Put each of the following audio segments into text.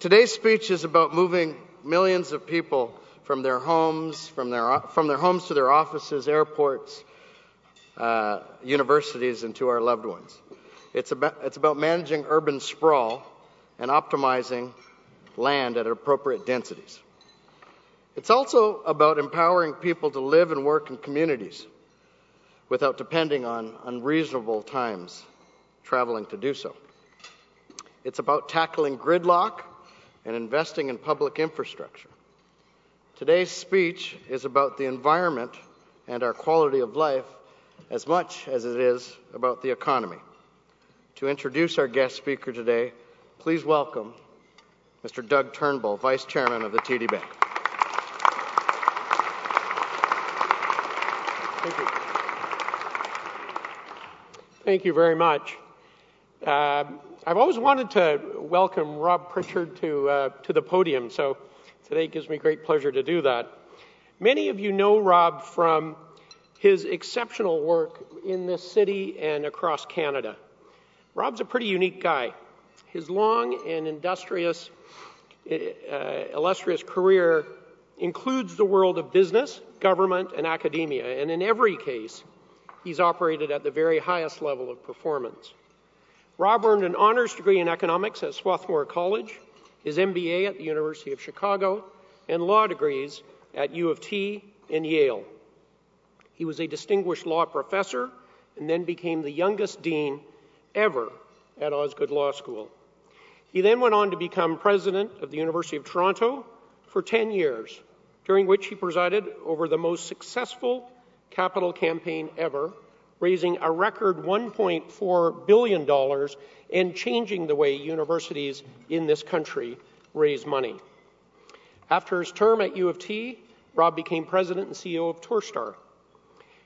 today's speech is about moving millions of people from their homes, from their, from their homes to their offices, airports, uh, universities, and to our loved ones. It's about, it's about managing urban sprawl and optimizing land at appropriate densities. It's also about empowering people to live and work in communities without depending on unreasonable times traveling to do so. It's about tackling gridlock and investing in public infrastructure. Today's speech is about the environment and our quality of life as much as it is about the economy. To introduce our guest speaker today, please welcome Mr. Doug Turnbull, Vice Chairman of the TD Bank. Thank you. Thank you very much. Uh, I've always wanted to welcome Rob Prichard to, uh, to the podium, so today gives me great pleasure to do that. Many of you know Rob from his exceptional work in this city and across Canada. Rob's a pretty unique guy. His long and industrious, uh, illustrious career includes the world of business, government, and academia, and in every case, he's operated at the very highest level of performance. Rob earned an honors degree in economics at Swarthmore College, his MBA at the University of Chicago, and law degrees at U of T and Yale. He was a distinguished law professor and then became the youngest dean ever at Osgoode Law School. He then went on to become president of the University of Toronto for 10 years, during which he presided over the most successful capital campaign ever raising a record $1.4 billion and changing the way universities in this country raise money. After his term at U of T, Rob became president and CEO of Torstar.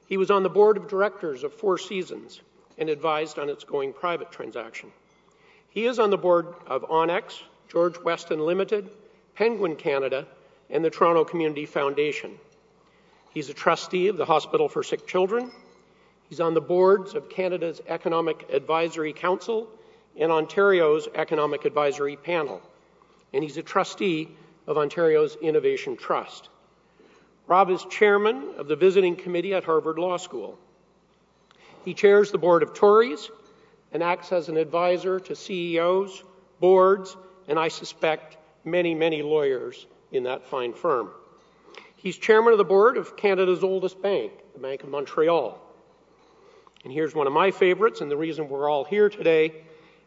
He was on the board of directors of Four Seasons and advised on its going private transaction. He is on the board of Onex, George Weston Limited, Penguin Canada, and the Toronto Community Foundation. He's a trustee of the Hospital for Sick Children He's on the boards of Canada's Economic Advisory Council and Ontario's Economic Advisory Panel, and he's a trustee of Ontario's Innovation Trust. Rob is chairman of the visiting committee at Harvard Law School. He chairs the board of Torys and acts as an advisor to CEOs, boards, and I suspect many, many lawyers in that fine firm. He's chairman of the board of Canada's oldest bank, the Bank of Montreal. And here's one of my favorites, and the reason we're all here today.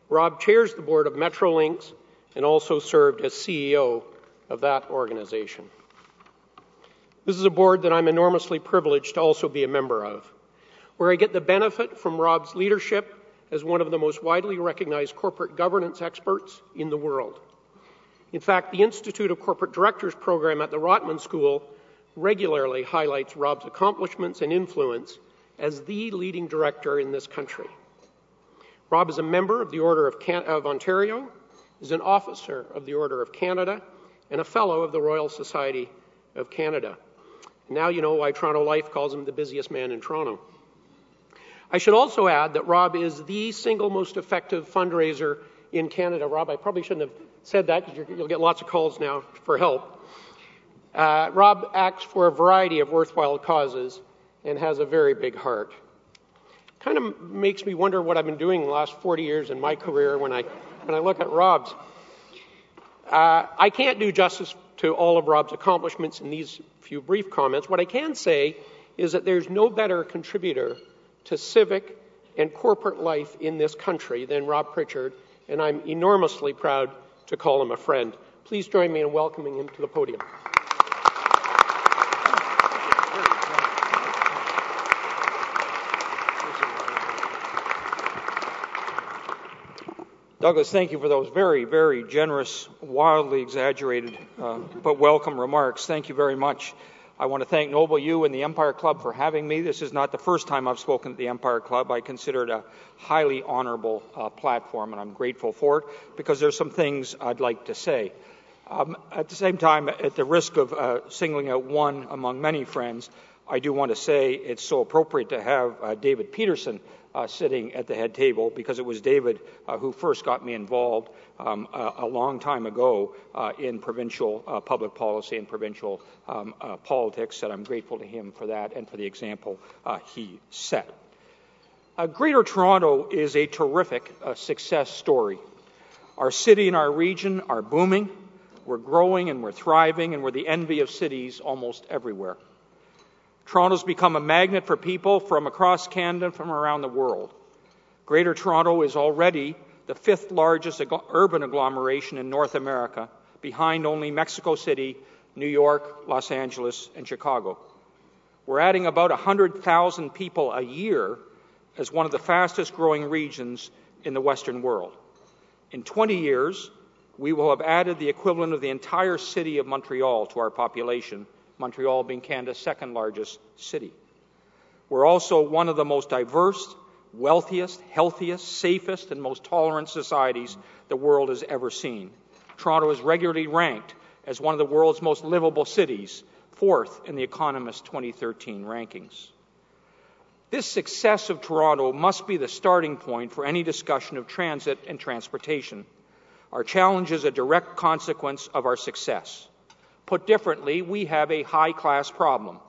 Rob chairs the board of Metrolinx and also served as CEO of that organization. This is a board that I'm enormously privileged to also be a member of, where I get the benefit from Rob's leadership as one of the most widely recognized corporate governance experts in the world. In fact, the Institute of Corporate Directors program at the Rotman School regularly highlights Rob's accomplishments and influence as the leading director in this country. Rob is a member of the Order of, Can- of Ontario, is an officer of the Order of Canada, and a fellow of the Royal Society of Canada. Now you know why Toronto Life calls him the busiest man in Toronto. I should also add that Rob is the single most effective fundraiser in Canada. Rob, I probably shouldn't have said that because you'll get lots of calls now for help. Uh, Rob acts for a variety of worthwhile causes, and has a very big heart. Kind of makes me wonder what I've been doing the last 40 years in my career when I, when I look at Rob's. Uh, I can't do justice to all of Rob's accomplishments in these few brief comments. What I can say is that there's no better contributor to civic and corporate life in this country than Rob Prichard, and I'm enormously proud to call him a friend. Please join me in welcoming him to the podium. Douglas, thank you for those very, very generous, wildly exaggerated, uh, but welcome remarks. Thank you very much. I want to thank Noble you and the Empire Club for having me. This is not the first time I've spoken at the Empire Club. I consider it a highly honorable uh, platform, and I'm grateful for it because there's some things I'd like to say. Um, at the same time, at the risk of uh, singling out one among many friends, I do want to say it's so appropriate to have uh, David Peterson uh, sitting at the head table because it was David uh, who first got me involved um, a, a, long time ago uh, in provincial uh, public policy and provincial um, uh, politics, and I'm grateful to him for that and for the example uh, he set. Greater Toronto is a terrific success story. Our city and our region are booming. We're growing and we're thriving, and we're the envy of cities almost everywhere. Toronto's become a magnet for people from across Canada and from around the world. Greater Toronto is already the fifth largest urban agglomeration in North America, behind only Mexico City, New York, Los Angeles, and Chicago. We're adding about 100,000 people a year as one of the fastest growing regions in the Western world. In 20 years, we will have added the equivalent of the entire city of Montreal to our population Montreal being Canada's second largest city. We're also one of the most diverse, wealthiest, healthiest, safest, and most tolerant societies the world has ever seen. Toronto is regularly ranked as one of the world's most livable cities, fourth in the Economist 2013 rankings. This success of Toronto must be the starting point for any discussion of transit and transportation. Our challenge is a direct consequence of our success. Put differently, we have a high class problem.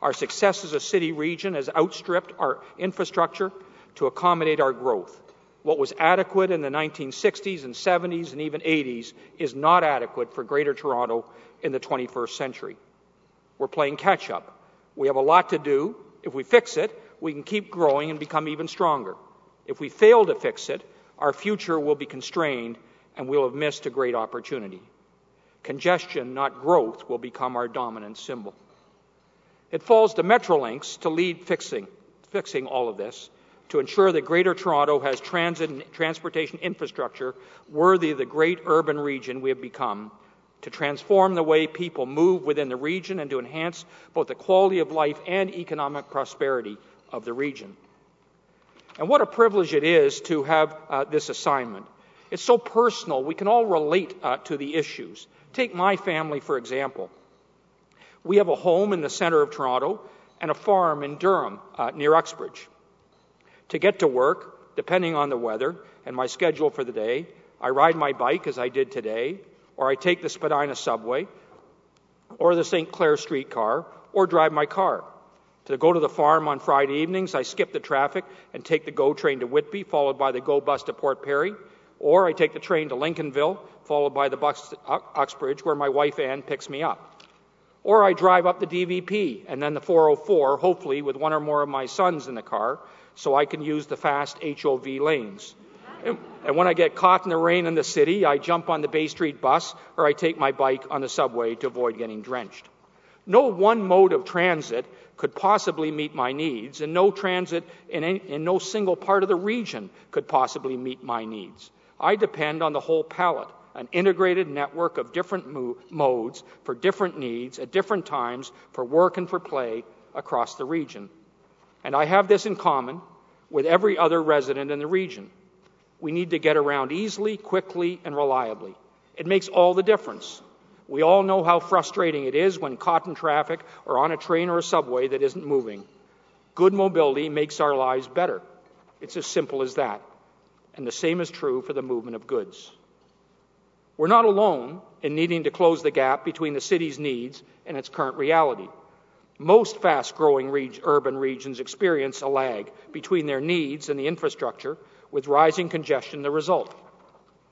Our success as a city region has outstripped our infrastructure to accommodate our growth. What was adequate in the 1960s and 70s and even 80s is not adequate for Greater Toronto in the 21st century. We're playing catch up. We have a lot to do. If we fix it, we can keep growing and become even stronger. If we fail to fix it, our future will be constrained and we'll have missed a great opportunity. Congestion, not growth, will become our dominant symbol. It falls to Metrolinx to lead fixing, fixing all of this, to ensure that Greater Toronto has transit and transportation infrastructure worthy of the great urban region we have become, to transform the way people move within the region and to enhance both the quality of life and economic prosperity of the region. And what a privilege it is to have uh, this assignment. It's so personal. We can all relate uh, to the issues. Take my family, for example. We have a home in the center of Toronto and a farm in Durham uh, near Uxbridge. To get to work, depending on the weather and my schedule for the day, I ride my bike as I did today, or I take the Spadina subway, or the St. Clair streetcar, or drive my car. To go to the farm on Friday evenings, I skip the traffic and take the GO train to Whitby, followed by the GO bus to Port Perry, or I take the train to Lincolnville, followed by the to Uxbridge, where my wife Ann picks me up. Or I drive up the DVP and then the 404, hopefully with one or more of my sons in the car, so I can use the fast HOV lanes. And when I get caught in the rain in the city, I jump on the Bay Street bus or I take my bike on the subway to avoid getting drenched. No one mode of transit could possibly meet my needs, and no transit in, any, in no single part of the region could possibly meet my needs. I depend on the whole palette, an integrated network of different mo- modes for different needs at different times for work and for play across the region. And I have this in common with every other resident in the region. We need to get around easily, quickly, and reliably. It makes all the difference. We all know how frustrating it is when caught in traffic or on a train or a subway that isn't moving. Good mobility makes our lives better. It's as simple as that and the same is true for the movement of goods. We're not alone in needing to close the gap between the city's needs and its current reality. Most fast growing reg- urban regions experience a lag between their needs and the infrastructure, with rising congestion the result.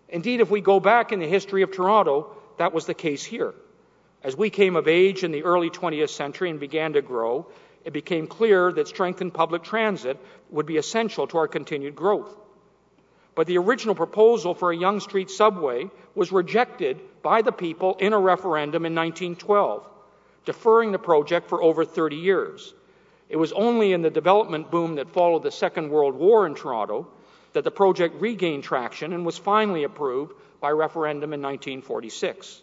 Indeed, if we go back in the history of Toronto, that was the case here. As we came of age in the early 20th century and began to grow, it became clear that strengthened public transit would be essential to our continued growth. But the original proposal for a Yonge Street subway was rejected by the people in a referendum in 1912, deferring the project for over 30 years. It was only in the development boom that followed the Second World War in Toronto that the project regained traction and was finally approved by referendum in 1946.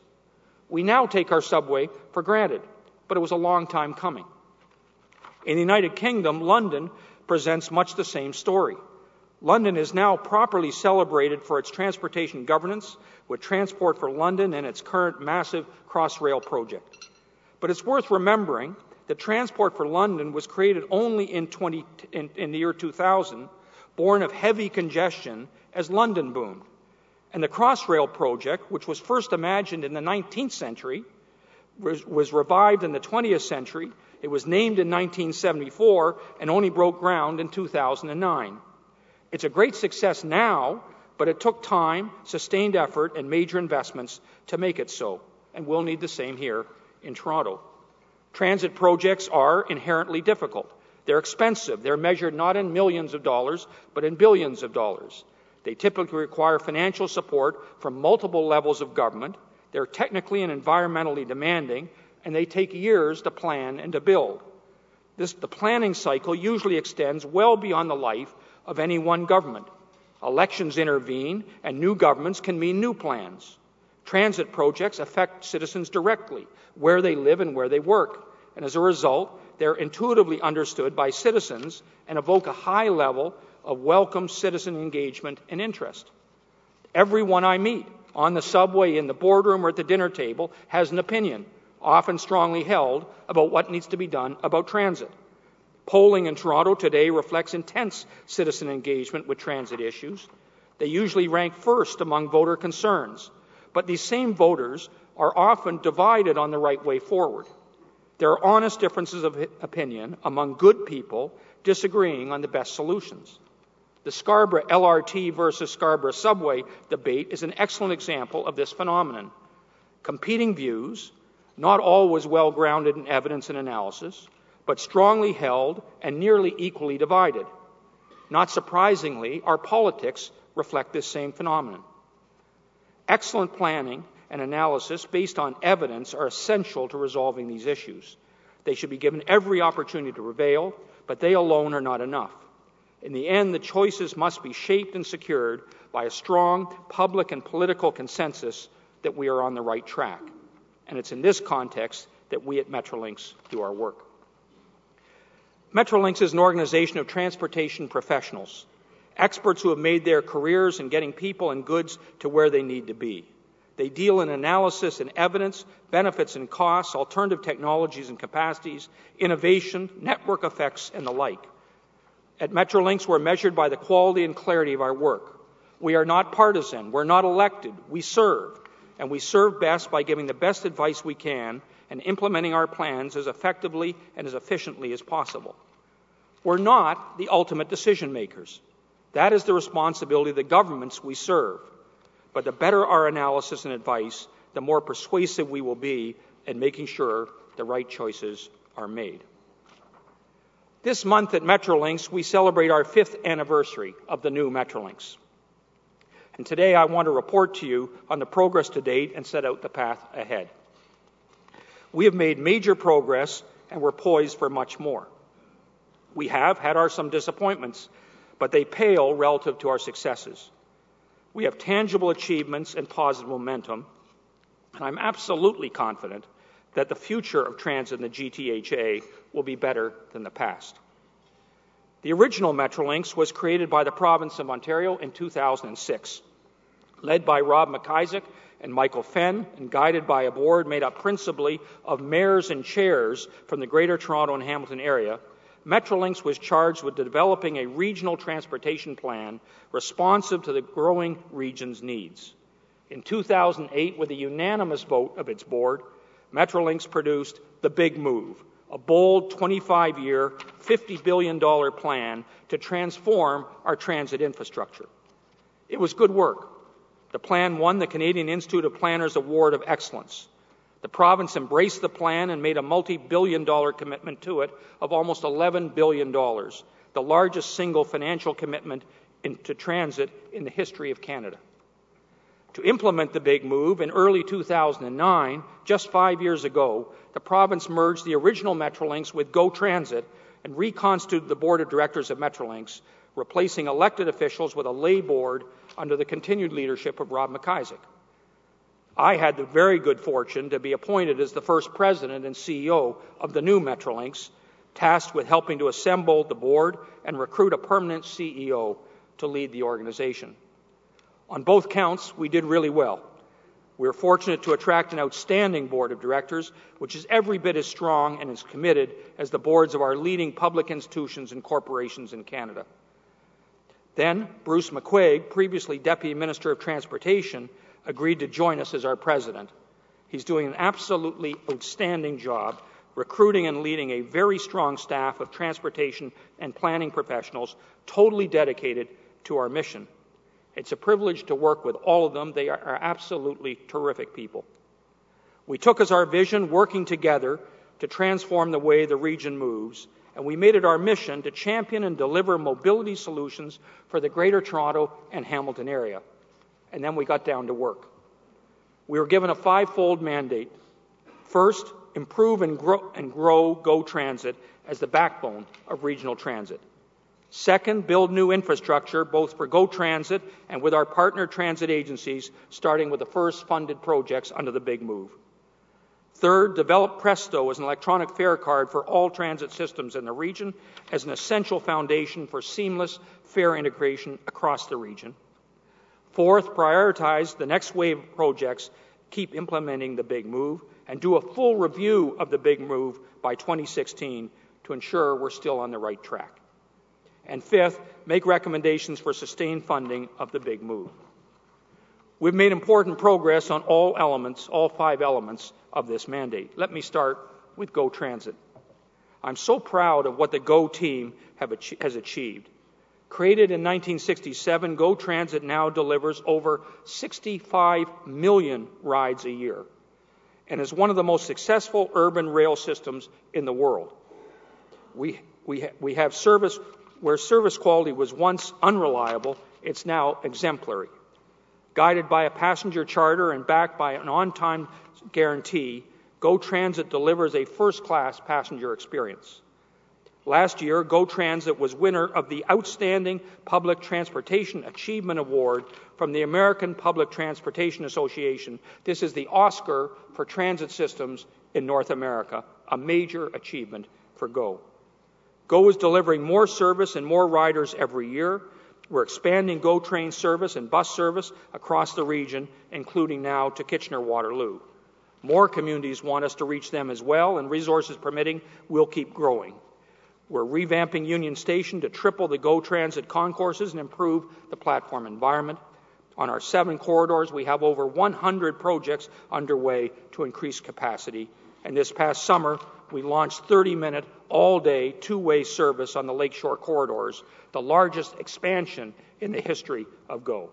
We now take our subway for granted, but it was a long time coming. In the United Kingdom, London presents much the same story. London is now properly celebrated for its transportation governance with Transport for London and its current massive Crossrail project. But it's worth remembering that Transport for London was created only in, 20, in, in the year 2000 born of heavy congestion as London boomed. And the Crossrail project, which was first imagined in the 19th century, was, was revived in the 20th century. It was named in 1974 and only broke ground in 2009. It's a great success now, but it took time, sustained effort, and major investments to make it so. And we'll need the same here in Toronto. Transit projects are inherently difficult. They're expensive. They're measured not in millions of dollars, but in billions of dollars. They typically require financial support from multiple levels of government. They're technically and environmentally demanding, and they take years to plan and to build. This, the planning cycle usually extends well beyond the life of any one government. Elections intervene, and new governments can mean new plans. Transit projects affect citizens directly, where they live and where they work. And as a result, they're intuitively understood by citizens and evoke a high level of welcome citizen engagement and interest. Everyone I meet on the subway, in the boardroom, or at the dinner table has an opinion, often strongly held, about what needs to be done about transit. Polling in Toronto today reflects intense citizen engagement with transit issues. They usually rank first among voter concerns, but these same voters are often divided on the right way forward. There are honest differences of opinion among good people disagreeing on the best solutions. The Scarborough LRT versus Scarborough subway debate is an excellent example of this phenomenon. Competing views, not always well grounded in evidence and analysis, but strongly held and nearly equally divided. Not surprisingly, our politics reflect this same phenomenon. Excellent planning and analysis based on evidence are essential to resolving these issues. They should be given every opportunity to prevail, but they alone are not enough. In the end, the choices must be shaped and secured by a strong public and political consensus that we are on the right track. And it's in this context that we at Metrolinx do our work. Metrolinx is an organization of transportation professionals, experts who have made their careers in getting people and goods to where they need to be. They deal in analysis and evidence, benefits and costs, alternative technologies and capacities, innovation, network effects, and the like. At Metrolinx, we're measured by the quality and clarity of our work. We are not partisan. We're not elected. We serve. And we serve best by giving the best advice we can and implementing our plans as effectively and as efficiently as possible. We're not the ultimate decision makers. That is the responsibility of the governments we serve. But the better our analysis and advice, the more persuasive we will be in making sure the right choices are made. This month at Metrolinx, we celebrate our fifth anniversary of the new Metrolinx. And today I want to report to you on the progress to date and set out the path ahead. We have made major progress and we're poised for much more. We have had our some disappointments, but they pale relative to our successes. We have tangible achievements and positive momentum, and I'm absolutely confident that the future of transit in the GTHA will be better than the past. The original Metrolinx was created by the province of Ontario in 2006, led by Rob MacIsaac and Michael Fenn, and guided by a board made up principally of mayors and chairs from the Greater Toronto and Hamilton area, Metrolinx was charged with developing a regional transportation plan responsive to the growing region's needs. In 2008, with a unanimous vote of its board, Metrolinx produced The Big Move, a bold 25 year, $50 billion plan to transform our transit infrastructure. It was good work. The plan won the Canadian Institute of Planners Award of Excellence. The province embraced the plan and made a multi billion dollar commitment to it of almost $11 billion, the largest single financial commitment into transit in the history of Canada. To implement the big move, in early 2009, just five years ago, the province merged the original Metrolinx with GO Transit and reconstituted the board of directors of Metrolinx, replacing elected officials with a lay board under the continued leadership of Rob MacIsaac. I had the very good fortune to be appointed as the first president and CEO of the new Metrolinx, tasked with helping to assemble the board and recruit a permanent CEO to lead the organization. On both counts, we did really well. We are fortunate to attract an outstanding board of directors, which is every bit as strong and as committed as the boards of our leading public institutions and corporations in Canada. Then Bruce McCuaig, previously Deputy Minister of Transportation, agreed to join us as our president. He's doing an absolutely outstanding job recruiting and leading a very strong staff of transportation and planning professionals totally dedicated to our mission. It's a privilege to work with all of them. They are absolutely terrific people. We took as our vision working together to transform the way the region moves, and we made it our mission to champion and deliver mobility solutions for the Greater Toronto and Hamilton area. And then we got down to work. We were given a five-fold mandate. First, improve and grow, and grow GO Transit as the backbone of regional transit. Second, build new infrastructure both for GO Transit and with our partner transit agencies, starting with the first funded projects under the Big Move. Third, develop Presto as an electronic fare card for all transit systems in the region as an essential foundation for seamless fare integration across the region. Fourth, prioritize the next wave of projects, keep implementing the big move, and do a full review of the big move by 2016 to ensure we're still on the right track. And fifth, make recommendations for sustained funding of the big move. We've made important progress on all elements, all five elements of this mandate. Let me start with Go Transit. I'm so proud of what the Go team has achieved. Created in 1967, Go Transit now delivers over 65 million rides a year and is one of the most successful urban rail systems in the world. We, we, ha- we have service where service quality was once unreliable, it's now exemplary. Guided by a passenger charter and backed by an on time guarantee, Go Transit delivers a first class passenger experience. Last year, Go Transit was winner of the Outstanding Public Transportation Achievement Award from the American Public Transportation Association. This is the Oscar for transit systems in North America, a major achievement for Go. Go is delivering more service and more riders every year. We're expanding GO train service and bus service across the region, including now to Kitchener Waterloo. More communities want us to reach them as well, and resources permitting, we'll keep growing. We're revamping Union Station to triple the GO Transit concourses and improve the platform environment. On our seven corridors, we have over 100 projects underway to increase capacity. And this past summer, we launched 30 minute, all day, two way service on the Lakeshore corridors, the largest expansion in the history of GO.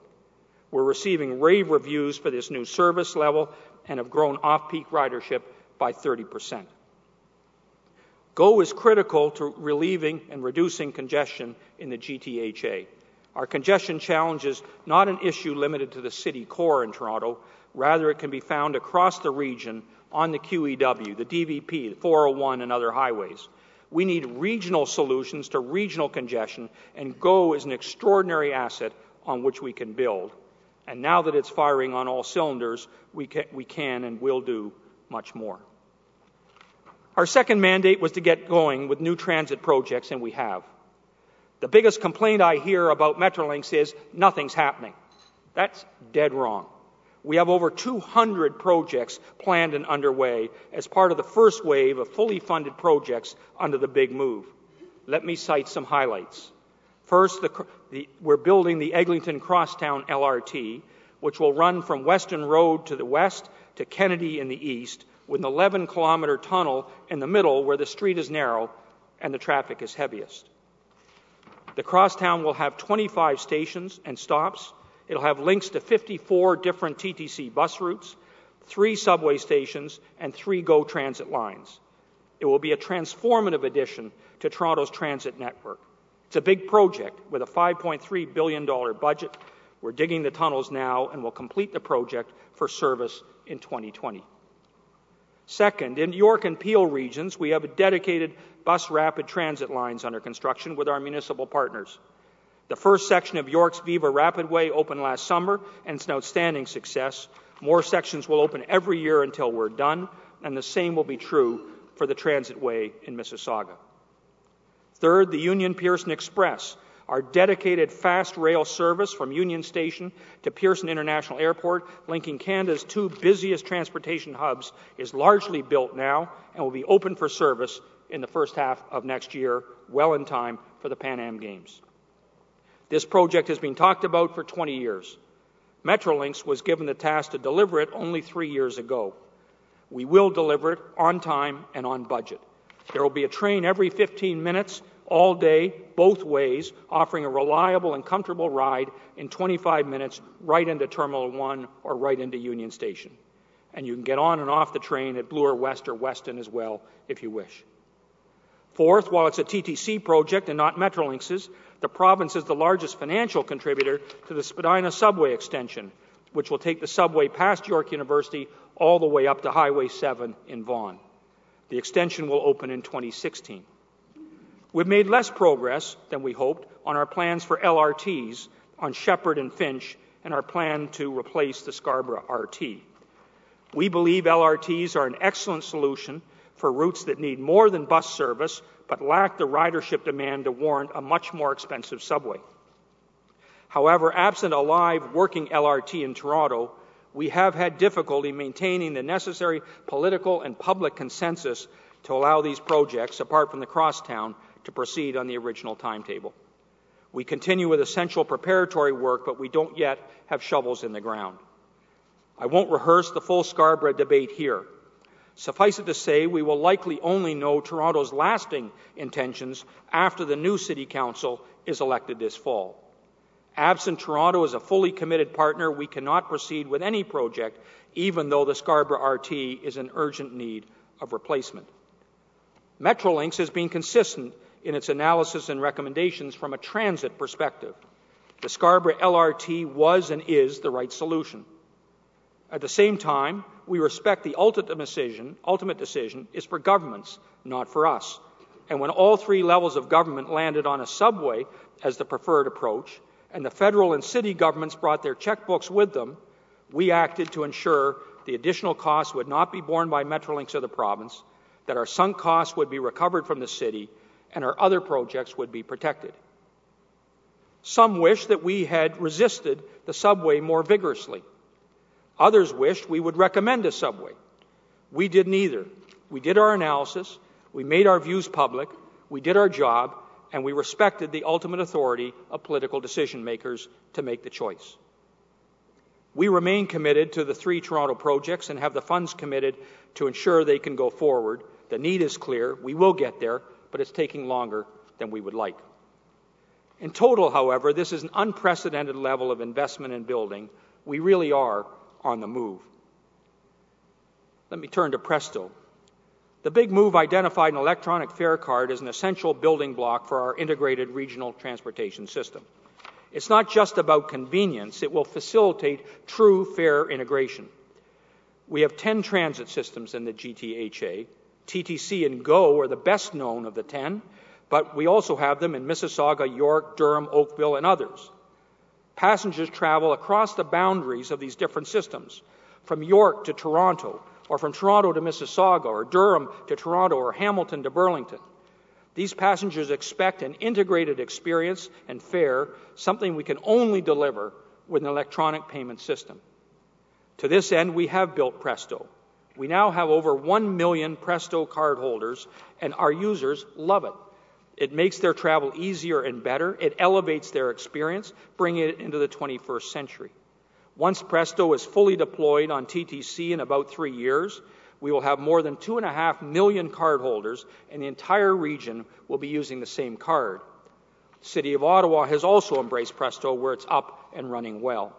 We're receiving rave reviews for this new service level and have grown off peak ridership by 30%. GO is critical to relieving and reducing congestion in the GTHA. Our congestion challenge is not an issue limited to the city core in Toronto, rather, it can be found across the region on the QEW, the DVP, the 401, and other highways. We need regional solutions to regional congestion, and GO is an extraordinary asset on which we can build. And now that it's firing on all cylinders, we can, we can and will do much more. Our second mandate was to get going with new transit projects, and we have. The biggest complaint I hear about Metrolinx is nothing's happening. That's dead wrong. We have over 200 projects planned and underway as part of the first wave of fully funded projects under the big move. Let me cite some highlights. First, the, the, we're building the Eglinton Crosstown LRT, which will run from Weston Road to the west to Kennedy in the east, with an 11 kilometer tunnel in the middle where the street is narrow and the traffic is heaviest. The crosstown will have 25 stations and stops It'll have links to 54 different TTC bus routes, three subway stations, and three GO transit lines. It will be a transformative addition to Toronto's transit network. It's a big project with a $5.3 billion budget. We're digging the tunnels now and will complete the project for service in 2020. Second, in York and Peel regions, we have dedicated bus rapid transit lines under construction with our municipal partners. The first section of York's Viva Rapidway opened last summer, and it's an outstanding success. More sections will open every year until we're done, and the same will be true for the Transitway in Mississauga. Third, the Union Pearson Express, our dedicated fast rail service from Union Station to Pearson International Airport, linking Canada's two busiest transportation hubs, is largely built now and will be open for service in the first half of next year, well in time for the Pan Am Games. This project has been talked about for 20 years. Metrolinx was given the task to deliver it only three years ago. We will deliver it on time and on budget. There will be a train every 15 minutes, all day, both ways, offering a reliable and comfortable ride in 25 minutes right into Terminal 1 or right into Union Station. And you can get on and off the train at Bloor West or Weston as well if you wish. Fourth, while it's a TTC project and not Metrolinx's, the province is the largest financial contributor to the Spadina subway extension, which will take the subway past York University all the way up to Highway 7 in Vaughan. The extension will open in 2016. We've made less progress than we hoped on our plans for LRTs on Sheppard and Finch and our plan to replace the Scarborough RT. We believe LRTs are an excellent solution for routes that need more than bus service but lacked the ridership demand to warrant a much more expensive subway. However, absent a live working LRT in Toronto, we have had difficulty maintaining the necessary political and public consensus to allow these projects, apart from the crosstown, to proceed on the original timetable. We continue with essential preparatory work, but we don't yet have shovels in the ground. I won't rehearse the full Scarborough debate here. Suffice it to say, we will likely only know Toronto's lasting intentions after the new City Council is elected this fall. Absent Toronto as a fully committed partner, we cannot proceed with any project, even though the Scarborough RT is in urgent need of replacement. Metrolinx has been consistent in its analysis and recommendations from a transit perspective. The Scarborough LRT was and is the right solution. At the same time, we respect the ultimate decision, ultimate decision is for governments, not for us. And when all three levels of government landed on a subway as the preferred approach, and the federal and city governments brought their checkbooks with them, we acted to ensure the additional costs would not be borne by Metrolinx or the province, that our sunk costs would be recovered from the city, and our other projects would be protected. Some wish that we had resisted the subway more vigorously. Others wished we would recommend a subway. We did neither. We did our analysis, we made our views public, we did our job, and we respected the ultimate authority of political decision makers to make the choice. We remain committed to the three Toronto projects and have the funds committed to ensure they can go forward. The need is clear. We will get there, but it's taking longer than we would like. In total, however, this is an unprecedented level of investment in building. We really are on the move. Let me turn to Presto. The big move identified an electronic fare card as an essential building block for our integrated regional transportation system. It's not just about convenience, it will facilitate true fare integration. We have 10 transit systems in the GTHA. TTC and GO are the best known of the 10, but we also have them in Mississauga, York, Durham, Oakville, and others. Passengers travel across the boundaries of these different systems, from York to Toronto, or from Toronto to Mississauga, or Durham to Toronto, or Hamilton to Burlington. These passengers expect an integrated experience and fare, something we can only deliver with an electronic payment system. To this end, we have built Presto. We now have over 1 million Presto cardholders, and our users love it. It makes their travel easier and better. It elevates their experience, bringing it into the 21st century. Once Presto is fully deployed on TTC in about three years, we will have more than 2.5 million cardholders, and the entire region will be using the same card. The City of Ottawa has also embraced Presto, where it's up and running well.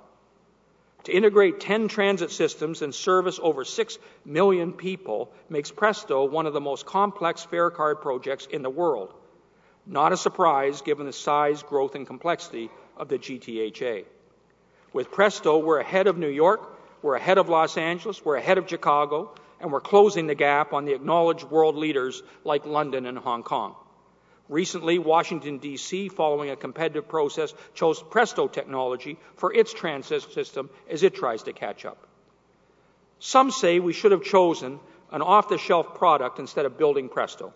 To integrate 10 transit systems and service over 6 million people makes Presto one of the most complex fare card projects in the world. Not a surprise given the size, growth, and complexity of the GTHA. With Presto, we're ahead of New York, we're ahead of Los Angeles, we're ahead of Chicago, and we're closing the gap on the acknowledged world leaders like London and Hong Kong. Recently, Washington, D.C., following a competitive process, chose Presto technology for its transit system as it tries to catch up. Some say we should have chosen an off the shelf product instead of building Presto.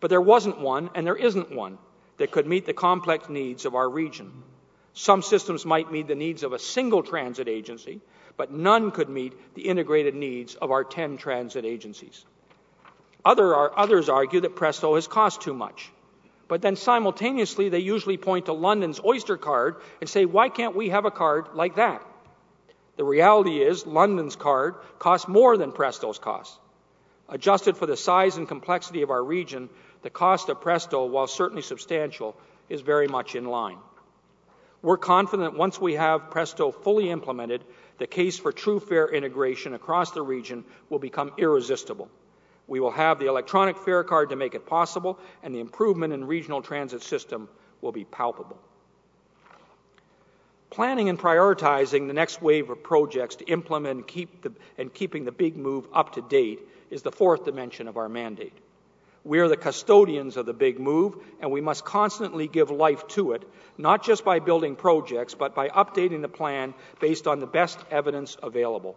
But there wasn't one, and there isn't one, that could meet the complex needs of our region. Some systems might meet the needs of a single transit agency, but none could meet the integrated needs of our 10 transit agencies. Other, others argue that Presto has cost too much. But then simultaneously, they usually point to London's Oyster card and say, why can't we have a card like that? The reality is, London's card costs more than Presto's costs. Adjusted for the size and complexity of our region, the cost of Presto, while certainly substantial, is very much in line. We're confident that once we have Presto fully implemented, the case for true fare integration across the region will become irresistible. We will have the electronic fare card to make it possible, and the improvement in regional transit system will be palpable. Planning and prioritizing the next wave of projects to implement and, keep the, and keeping the big move up to date is the fourth dimension of our mandate. We are the custodians of the big move, and we must constantly give life to it, not just by building projects, but by updating the plan based on the best evidence available.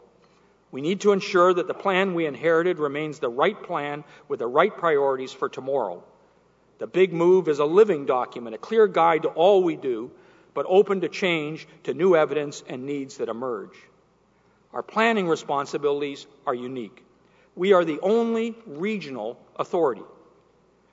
We need to ensure that the plan we inherited remains the right plan with the right priorities for tomorrow. The big move is a living document, a clear guide to all we do, but open to change to new evidence and needs that emerge. Our planning responsibilities are unique. We are the only regional authority.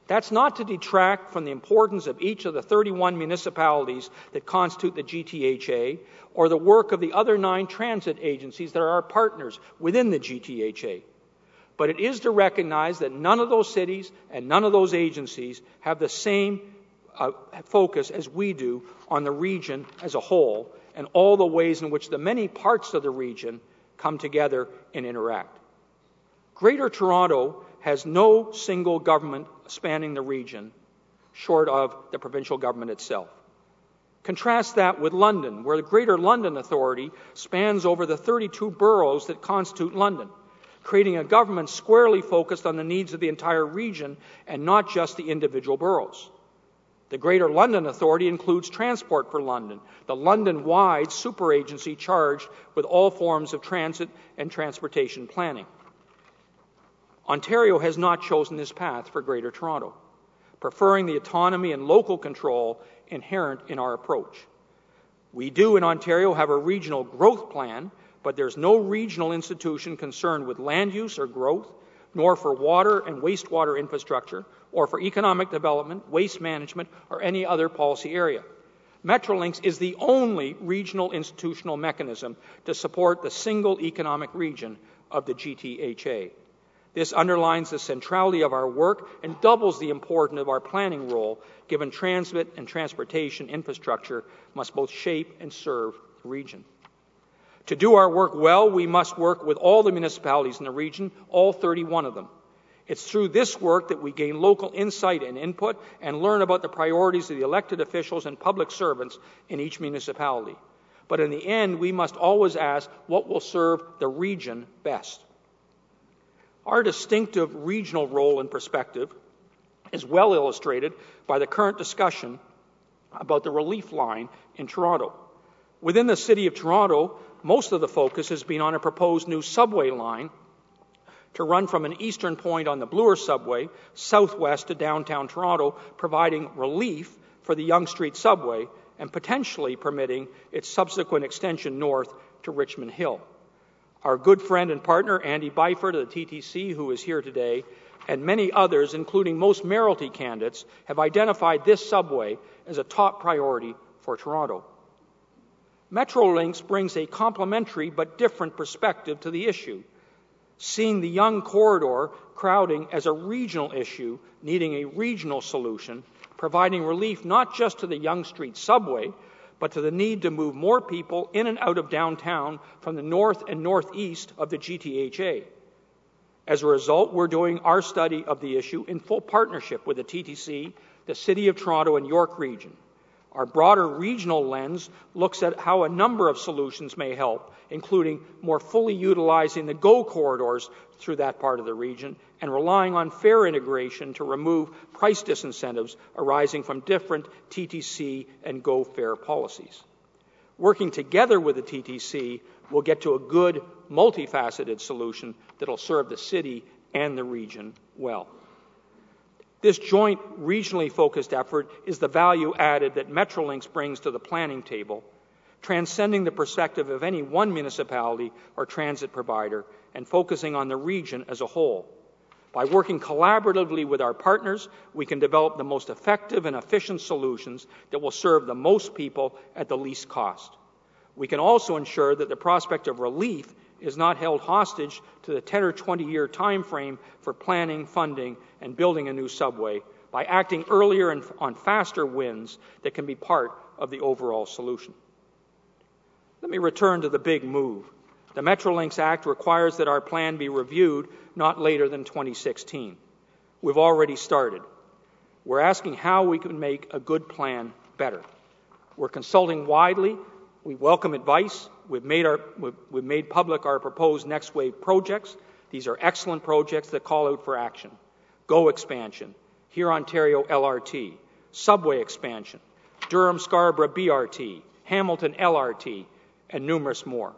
That's not to detract from the importance of each of the 31 municipalities that constitute the GTHA or the work of the other nine transit agencies that are our partners within the GTHA. But it is to recognize that none of those cities and none of those agencies have the same uh, focus as we do on the region as a whole and all the ways in which the many parts of the region come together and interact. Greater Toronto has no single government spanning the region short of the provincial government itself. Contrast that with London, where the Greater London Authority spans over the 32 boroughs that constitute London, creating a government squarely focused on the needs of the entire region and not just the individual boroughs. The Greater London Authority includes Transport for London, the London wide super agency charged with all forms of transit and transportation planning. Ontario has not chosen this path for Greater Toronto, preferring the autonomy and local control inherent in our approach. We do in Ontario have a regional growth plan, but there's no regional institution concerned with land use or growth, nor for water and wastewater infrastructure, or for economic development, waste management, or any other policy area. Metrolinx is the only regional institutional mechanism to support the single economic region of the GTHA. This underlines the centrality of our work and doubles the importance of our planning role, given transit and transportation infrastructure must both shape and serve the region. To do our work well, we must work with all the municipalities in the region, all 31 of them. It's through this work that we gain local insight and input and learn about the priorities of the elected officials and public servants in each municipality. But in the end, we must always ask what will serve the region best. Our distinctive regional role and perspective is well illustrated by the current discussion about the relief line in Toronto. Within the City of Toronto, most of the focus has been on a proposed new subway line to run from an eastern point on the Bloor subway southwest to downtown Toronto, providing relief for the Yonge Street subway and potentially permitting its subsequent extension north to Richmond Hill. Our good friend and partner, Andy Byford of the TTC, who is here today, and many others, including most mayoralty candidates, have identified this subway as a top priority for Toronto. Metrolinx brings a complementary but different perspective to the issue, seeing the Yonge corridor crowding as a regional issue needing a regional solution, providing relief not just to the Yonge Street subway, but to the need to move more people in and out of downtown from the north and northeast of the GTHA. As a result, we're doing our study of the issue in full partnership with the TTC, the City of Toronto, and York Region. Our broader regional lens looks at how a number of solutions may help, including more fully utilizing the GO corridors through that part of the region and relying on fare integration to remove price disincentives arising from different TTC and GO fare policies. Working together with the TTC, we'll get to a good, multifaceted solution that'll serve the city and the region well. This joint regionally focused effort is the value added that Metrolinx brings to the planning table, transcending the perspective of any one municipality or transit provider and focusing on the region as a whole. By working collaboratively with our partners, we can develop the most effective and efficient solutions that will serve the most people at the least cost. We can also ensure that the prospect of relief is not held hostage to the 10 or 20 year time frame for planning, funding, and building a new subway by acting earlier and on faster wins that can be part of the overall solution. Let me return to the big move. The Metrolinx Act requires that our plan be reviewed not later than 2016. We've already started. We're asking how we can make a good plan better. We're consulting widely. We welcome advice. We've made, our, we've, made public our proposed Next Wave projects. These are excellent projects that call out for action. GO expansion, Hurontario LRT, subway expansion, Durham Scarborough BRT, Hamilton LRT, and numerous more.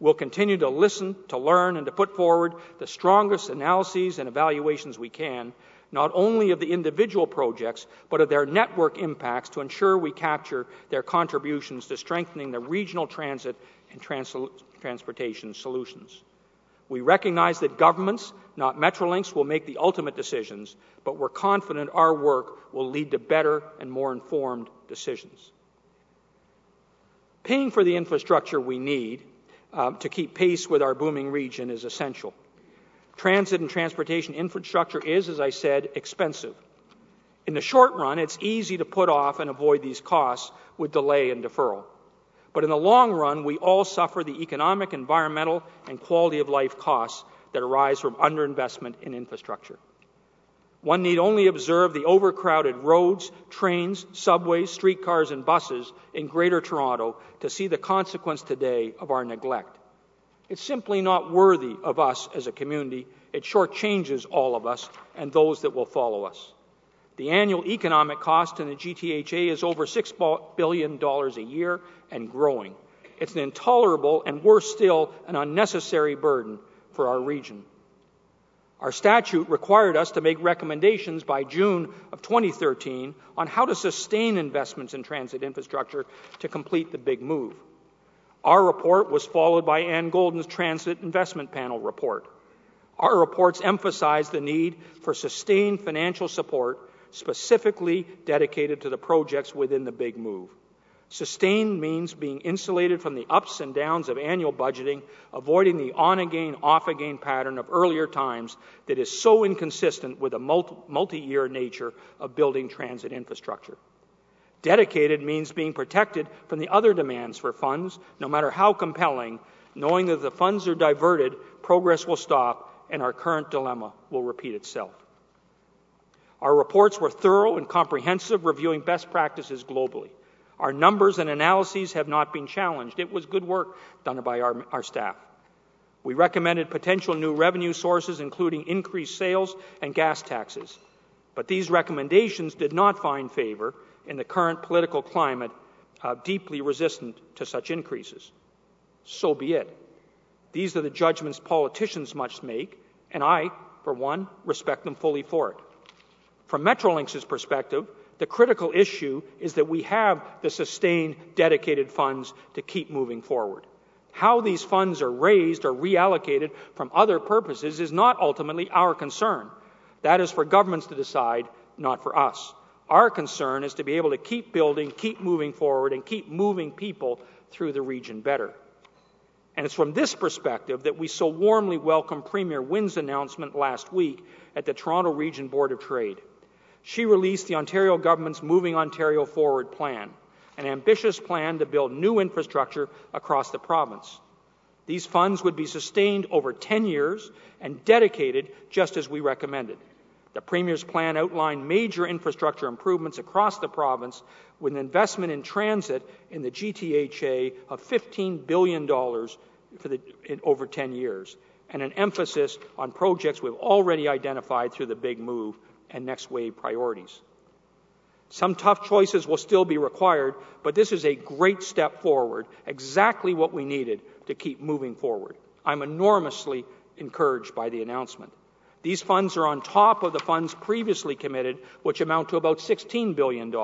We'll continue to listen, to learn, and to put forward the strongest analyses and evaluations we can, not only of the individual projects, but of their network impacts to ensure we capture their contributions to strengthening the regional transit and trans- transportation solutions. We recognize that governments, not Metrolinx, will make the ultimate decisions, but we're confident our work will lead to better and more informed decisions. Paying for the infrastructure we need uh, to keep pace with our booming region is essential. Transit and transportation infrastructure is, as I said, expensive. In the short run, it's easy to put off and avoid these costs with delay and deferral. But in the long run, we all suffer the economic, environmental, and quality of life costs that arise from underinvestment in infrastructure. One need only observe the overcrowded roads, trains, subways, streetcars, and buses in Greater Toronto to see the consequence today of our neglect. It's simply not worthy of us as a community. It shortchanges all of us and those that will follow us. The annual economic cost in the GTHA is over $6 billion a year and growing. It's an intolerable and worse still, an unnecessary burden for our region. Our statute required us to make recommendations by June of 2013 on how to sustain investments in transit infrastructure to complete the big move. Our report was followed by Anne Golden's Transit Investment Panel report. Our reports emphasize the need for sustained financial support specifically dedicated to the projects within the big move. Sustained means being insulated from the ups and downs of annual budgeting, avoiding the on again, off again pattern of earlier times that is so inconsistent with the multi year nature of building transit infrastructure. Dedicated means being protected from the other demands for funds, no matter how compelling, knowing that the funds are diverted, progress will stop and our current dilemma will repeat itself. Our reports were thorough and comprehensive, reviewing best practices globally. Our numbers and analyses have not been challenged. It was good work done by our, our staff. We recommended potential new revenue sources, including increased sales and gas taxes. But these recommendations did not find favor in the current political climate, uh, deeply resistant to such increases. So be it. These are the judgments politicians must make, and I, for one, respect them fully for it. From Metrolinx's perspective, the critical issue is that we have the sustained, dedicated funds to keep moving forward. How these funds are raised or reallocated from other purposes is not ultimately our concern. That is for governments to decide, not for us. Our concern is to be able to keep building, keep moving forward, and keep moving people through the region better. And it's from this perspective that we so warmly welcome Premier Wynne's announcement last week at the Toronto Region Board of Trade she released the Ontario government's Moving Ontario Forward plan, an ambitious plan to build new infrastructure across the province. These funds would be sustained over 10 years and dedicated just as we recommended. The Premier's plan outlined major infrastructure improvements across the province with an investment in transit in the GTHA of $15 billion the, in, over 10 years and an emphasis on projects we've already identified through the big move and next wave priorities. Some tough choices will still be required, but this is a great step forward, exactly what we needed to keep moving forward. I'm enormously encouraged by the announcement. These funds are on top of the funds previously committed, which amount to about $16 billion.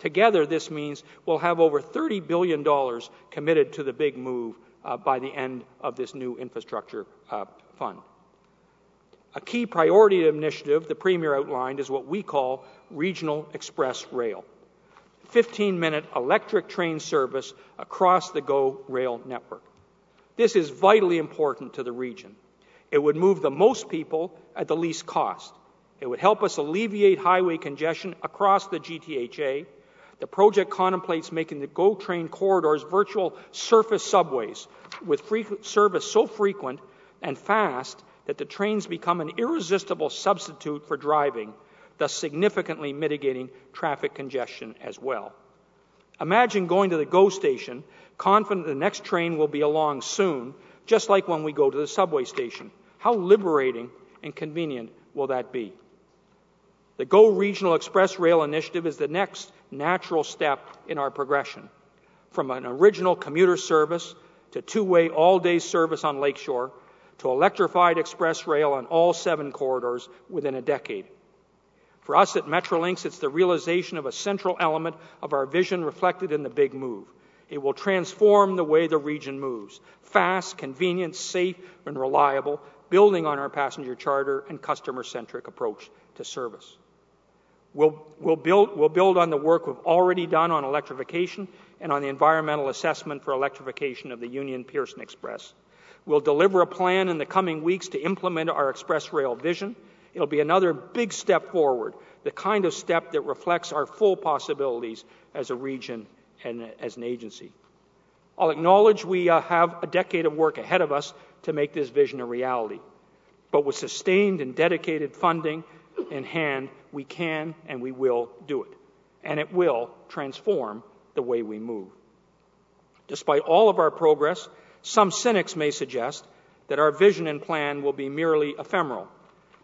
Together, this means we'll have over $30 billion committed to the big move uh, by the end of this new infrastructure uh, fund. A key priority initiative the Premier outlined is what we call Regional Express Rail. 15 minute electric train service across the GO rail network. This is vitally important to the region. It would move the most people at the least cost. It would help us alleviate highway congestion across the GTHA. The project contemplates making the GO train corridors virtual surface subways with free service so frequent and fast that the trains become an irresistible substitute for driving, thus significantly mitigating traffic congestion as well. Imagine going to the GO station, confident the next train will be along soon, just like when we go to the subway station. How liberating and convenient will that be? The GO Regional Express Rail Initiative is the next natural step in our progression from an original commuter service to two way all day service on Lakeshore to electrified express rail on all seven corridors within a decade. For us at Metrolinx, it's the realization of a central element of our vision reflected in the big move. It will transform the way the region moves fast, convenient, safe, and reliable, building on our passenger charter and customer centric approach to service. We'll, we'll, build, we'll build on the work we've already done on electrification and on the environmental assessment for electrification of the Union Pearson Express. We'll deliver a plan in the coming weeks to implement our Express Rail vision. It'll be another big step forward, the kind of step that reflects our full possibilities as a region and as an agency. I'll acknowledge we uh, have a decade of work ahead of us to make this vision a reality. But with sustained and dedicated funding in hand, we can and we will do it. And it will transform the way we move. Despite all of our progress, some cynics may suggest that our vision and plan will be merely ephemeral,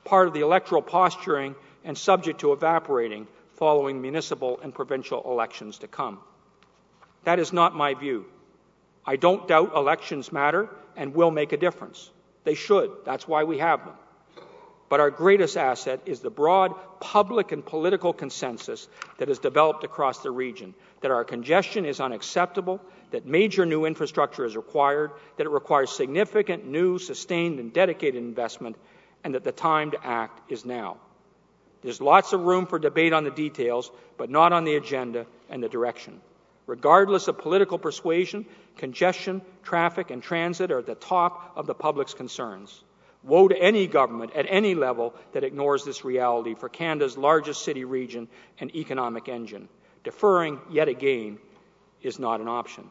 part of the electoral posturing and subject to evaporating following municipal and provincial elections to come. That is not my view. I don't doubt elections matter and will make a difference. They should. That's why we have them. But our greatest asset is the broad public and political consensus that has developed across the region that our congestion is unacceptable that major new infrastructure is required, that it requires significant new, sustained, and dedicated investment, and that the time to act is now. There's lots of room for debate on the details, but not on the agenda and the direction. Regardless of political persuasion, congestion, traffic, and transit are at the top of the public's concerns. Woe to any government at any level that ignores this reality for Canada's largest city region and economic engine. Deferring, yet again, is not an option.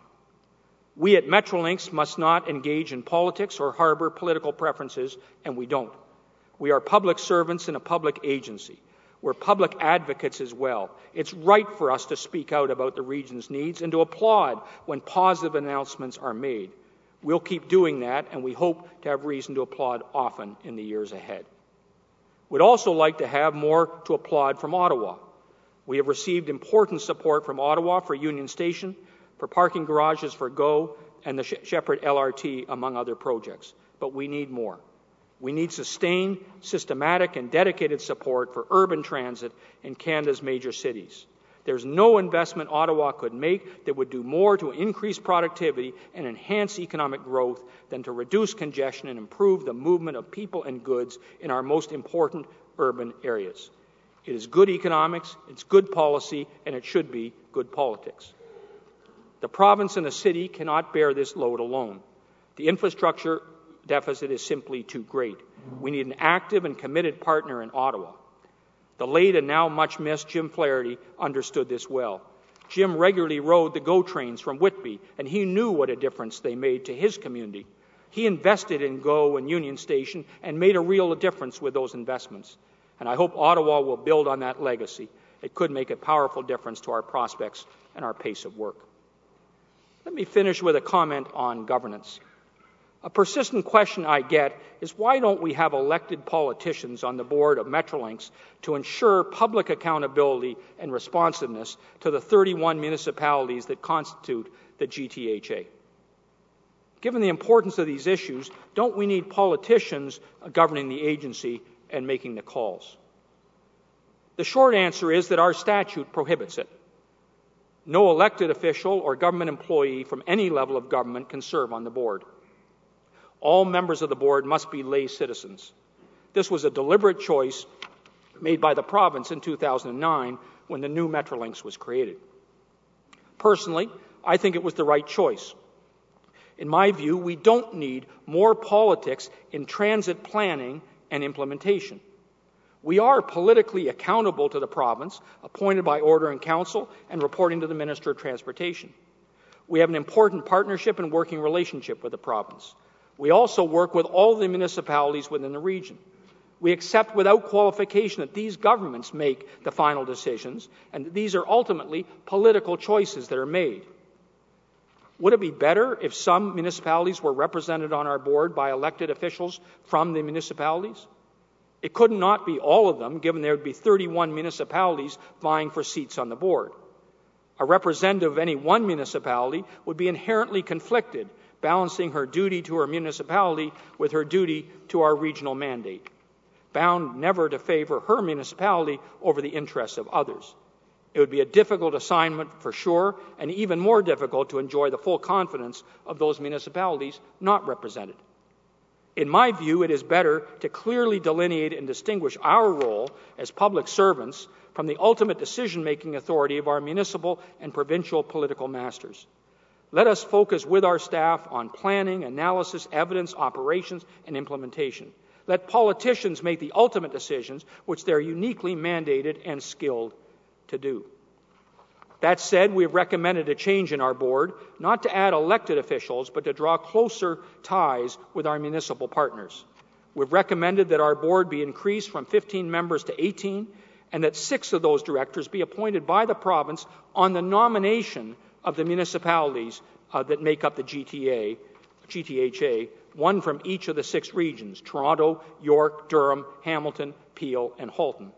We at Metrolinx must not engage in politics or harbor political preferences, and we don't. We are public servants in a public agency. We're public advocates as well. It's right for us to speak out about the region's needs and to applaud when positive announcements are made. We'll keep doing that, and we hope to have reason to applaud often in the years ahead. We'd also like to have more to applaud from Ottawa. We have received important support from Ottawa for Union Station, for parking garages for GO and the Sheppard LRT, among other projects. But we need more. We need sustained, systematic, and dedicated support for urban transit in Canada's major cities. There's no investment Ottawa could make that would do more to increase productivity and enhance economic growth than to reduce congestion and improve the movement of people and goods in our most important urban areas. It is good economics, it's good policy, and it should be good politics. The province and the city cannot bear this load alone. The infrastructure deficit is simply too great. We need an active and committed partner in Ottawa. The late and now much missed Jim Flaherty understood this well. Jim regularly rode the GO trains from Whitby, and he knew what a difference they made to his community. He invested in GO and Union Station and made a real difference with those investments. And I hope Ottawa will build on that legacy. It could make a powerful difference to our prospects and our pace of work. Let me finish with a comment on governance. A persistent question I get is why don't we have elected politicians on the board of Metrolinx to ensure public accountability and responsiveness to the 31 municipalities that constitute the GTHA? Given the importance of these issues, don't we need politicians governing the agency and making the calls? The short answer is that our statute prohibits it. No elected official or government employee from any level of government can serve on the board. All members of the board must be lay citizens. This was a deliberate choice made by the province in 2009 when the new Metrolinx was created. Personally, I think it was the right choice. In my view, we don't need more politics in transit planning and implementation. We are politically accountable to the province, appointed by order in council and reporting to the Minister of Transportation. We have an important partnership and working relationship with the province. We also work with all the municipalities within the region. We accept without qualification that these governments make the final decisions and that these are ultimately political choices that are made. Would it be better if some municipalities were represented on our board by elected officials from the municipalities? It could not be all of them, given there would be 31 municipalities vying for seats on the board. A representative of any one municipality would be inherently conflicted, balancing her duty to her municipality with her duty to our regional mandate, bound never to favor her municipality over the interests of others. It would be a difficult assignment for sure, and even more difficult to enjoy the full confidence of those municipalities not represented. In my view, it is better to clearly delineate and distinguish our role as public servants from the ultimate decision making authority of our municipal and provincial political masters. Let us focus with our staff on planning, analysis, evidence, operations, and implementation. Let politicians make the ultimate decisions which they're uniquely mandated and skilled to do. That said, we have recommended a change in our board, not to add elected officials, but to draw closer ties with our municipal partners. We've recommended that our board be increased from 15 members to 18, and that six of those directors be appointed by the province on the nomination of the municipalities uh, that make up the GTA, GTHA, one from each of the six regions Toronto, York, Durham, Hamilton, Peel, and Halton.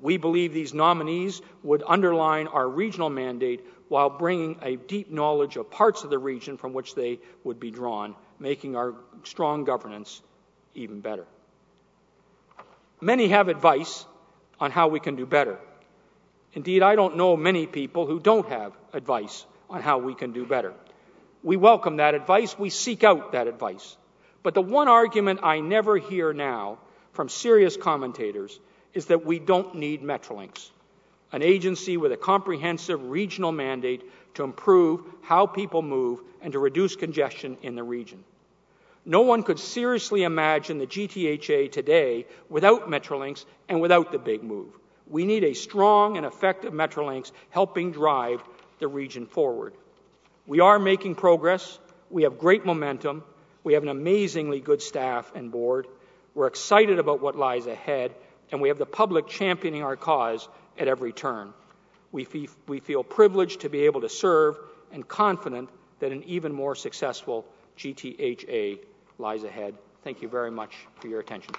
We believe these nominees would underline our regional mandate while bringing a deep knowledge of parts of the region from which they would be drawn, making our strong governance even better. Many have advice on how we can do better. Indeed, I don't know many people who don't have advice on how we can do better. We welcome that advice, we seek out that advice. But the one argument I never hear now from serious commentators is that we don't need Metrolinx, an agency with a comprehensive regional mandate to improve how people move and to reduce congestion in the region. No one could seriously imagine the GTHA today without Metrolinx and without the big move. We need a strong and effective Metrolinx helping drive the region forward. We are making progress. We have great momentum. We have an amazingly good staff and board. We're excited about what lies ahead, and we have the public championing our cause at every turn. We, we feel privileged to be able to serve and confident that an even more successful GTHA lies ahead. Thank you very much for your attention.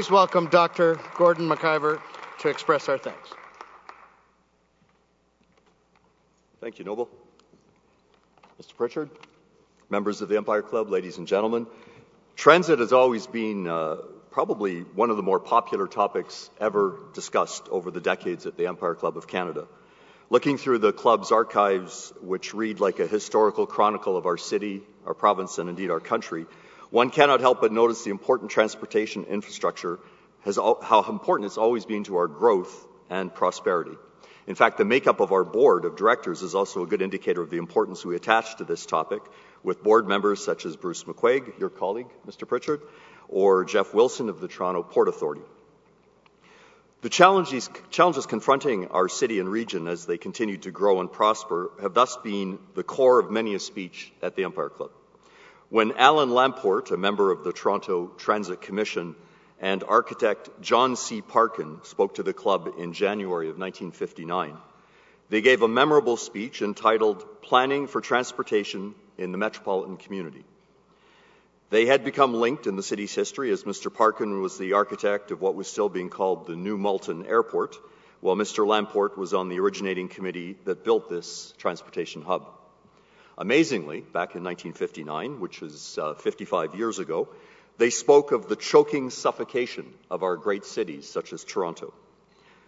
Please welcome Dr. Gordon McIver to express our thanks. Thank you, Noble. Mr. Prichard, members of the Empire Club, ladies and gentlemen, transit has always been uh, probably one of the more popular topics ever discussed over the decades at the Empire Club of Canada. Looking through the club's archives, which read like a historical chronicle of our city, our province, and indeed our country, one cannot help but notice the important transportation infrastructure has, how important it's always been to our growth and prosperity. In fact, the makeup of our board of directors is also a good indicator of the importance we attach to this topic, with board members such as Bruce McCuaig, your colleague, Mr. Prichard, or Jeff Wilson of the Toronto Port Authority. The challenges, challenges, confronting our city and region as they continue to grow and prosper have thus been the core of many a speech at the Empire Club. When Allan Lamport, a member of the Toronto Transit Commission, and architect John C. Parkin spoke to the club in January of 1959, they gave a memorable speech entitled Planning for Transportation in the Metropolitan Community. They had become linked in the city's history as Mr. Parkin was the architect of what was still being called the New Malton Airport, while Mr. Lamport was on the originating committee that built this transportation hub. Amazingly, back in 1959, which is uh, 55 years ago, They spoke of the choking suffocation of our great cities, such as Toronto.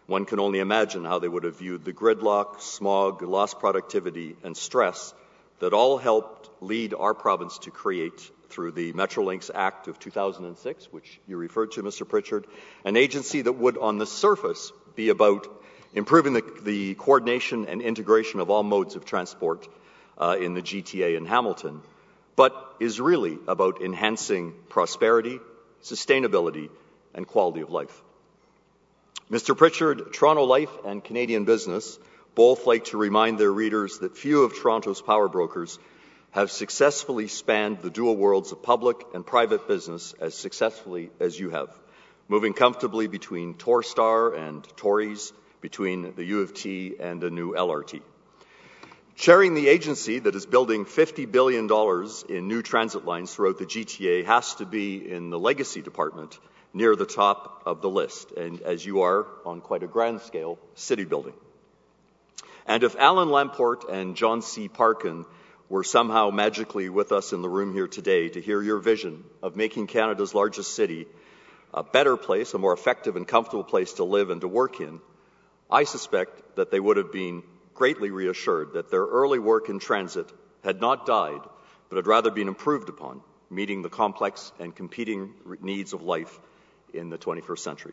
One can only imagine how they would have viewed the gridlock, smog, lost productivity, and stress that all helped lead our province to create through the Metrolinx Act of 2006, which you referred to, Mr. Prichard, an agency that would, on the surface, be about improving the, the coordination and integration of all modes of transport uh, in the GTA in Hamilton, but is really about enhancing prosperity, sustainability, and quality of life. Mr. Prichard, Toronto Life and Canadian Business both like to remind their readers that few of Toronto's power brokers have successfully spanned the dual worlds of public and private business as successfully as you have, moving comfortably between Torstar and Torys, between the U of T and a new LRT. Chairing the agency that is building $50 billion in new transit lines throughout the GTA has to be in the legacy department near the top of the list, and as you are, on quite a grand scale, city building. And if Allan Lamport and John C. Parkin were somehow magically with us in the room here today to hear your vision of making Canada's largest city a better place, a more effective and comfortable place to live and to work in, I suspect that they would have been greatly reassured that their early work in transit had not died, but had rather been improved upon, meeting the complex and competing needs of life in the 21st century.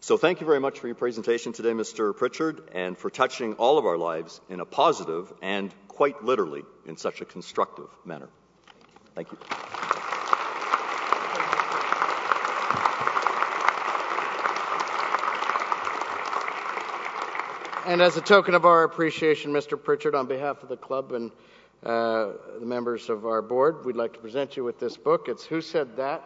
So thank you very much for your presentation today, Mr. Prichard, and for touching all of our lives in a positive and quite literally in such a constructive manner. Thank you. And as a token of our appreciation, Mr. Prichard, on behalf of the club and uh, the members of our board, we'd like to present you with this book. It's Who Said That?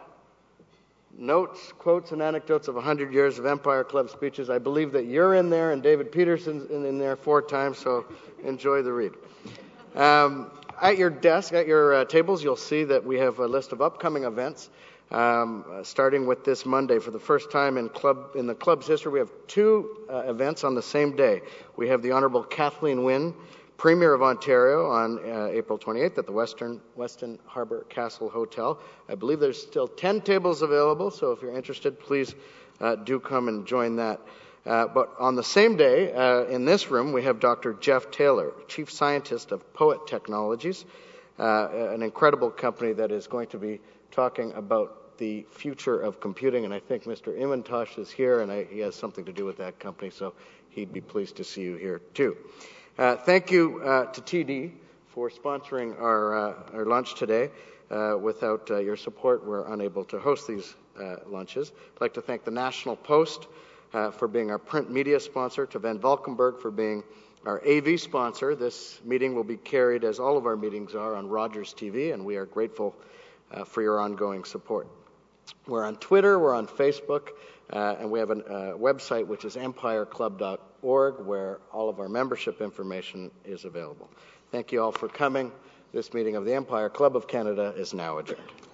Notes, quotes, and anecdotes of 100 years of Empire Club speeches. I believe that you're in there and David Peterson's in, in there four times, so enjoy the read. Um, at your desk, at your uh, tables, you'll see that we have a list of upcoming events um, uh, starting with this Monday. For the first time in club in the club's history, we have two uh, events on the same day. We have the Honourable Kathleen Wynne, Premier of Ontario, on uh, April 28th at the Western Westin Harbour Castle Hotel. I believe there's still 10 tables available, so if you're interested, please uh, do come and join that. Uh, but on the same day, uh, in this room, we have Dr. Jeff Taylor, Chief Scientist of Poet Technologies, an incredible company that is going to be talking about the future of computing, and I think Mr. Imantosh is here, and I, he has something to do with that company, so he'd be pleased to see you here too. Uh, thank you uh, to TD for sponsoring our, uh, our lunch today. Uh, without uh, your support, we're unable to host these uh, lunches. I'd like to thank the National Post for being our print media sponsor, to Van Valkenburg for being our AV sponsor. This meeting will be carried, as all of our meetings are, on Rogers TV, and we are grateful for your ongoing support. We're on Twitter, we're on Facebook, uh, and we have a uh, website which is empireclub.org where all of our membership information is available. Thank you all for coming. This meeting of the Empire Club of Canada is now adjourned.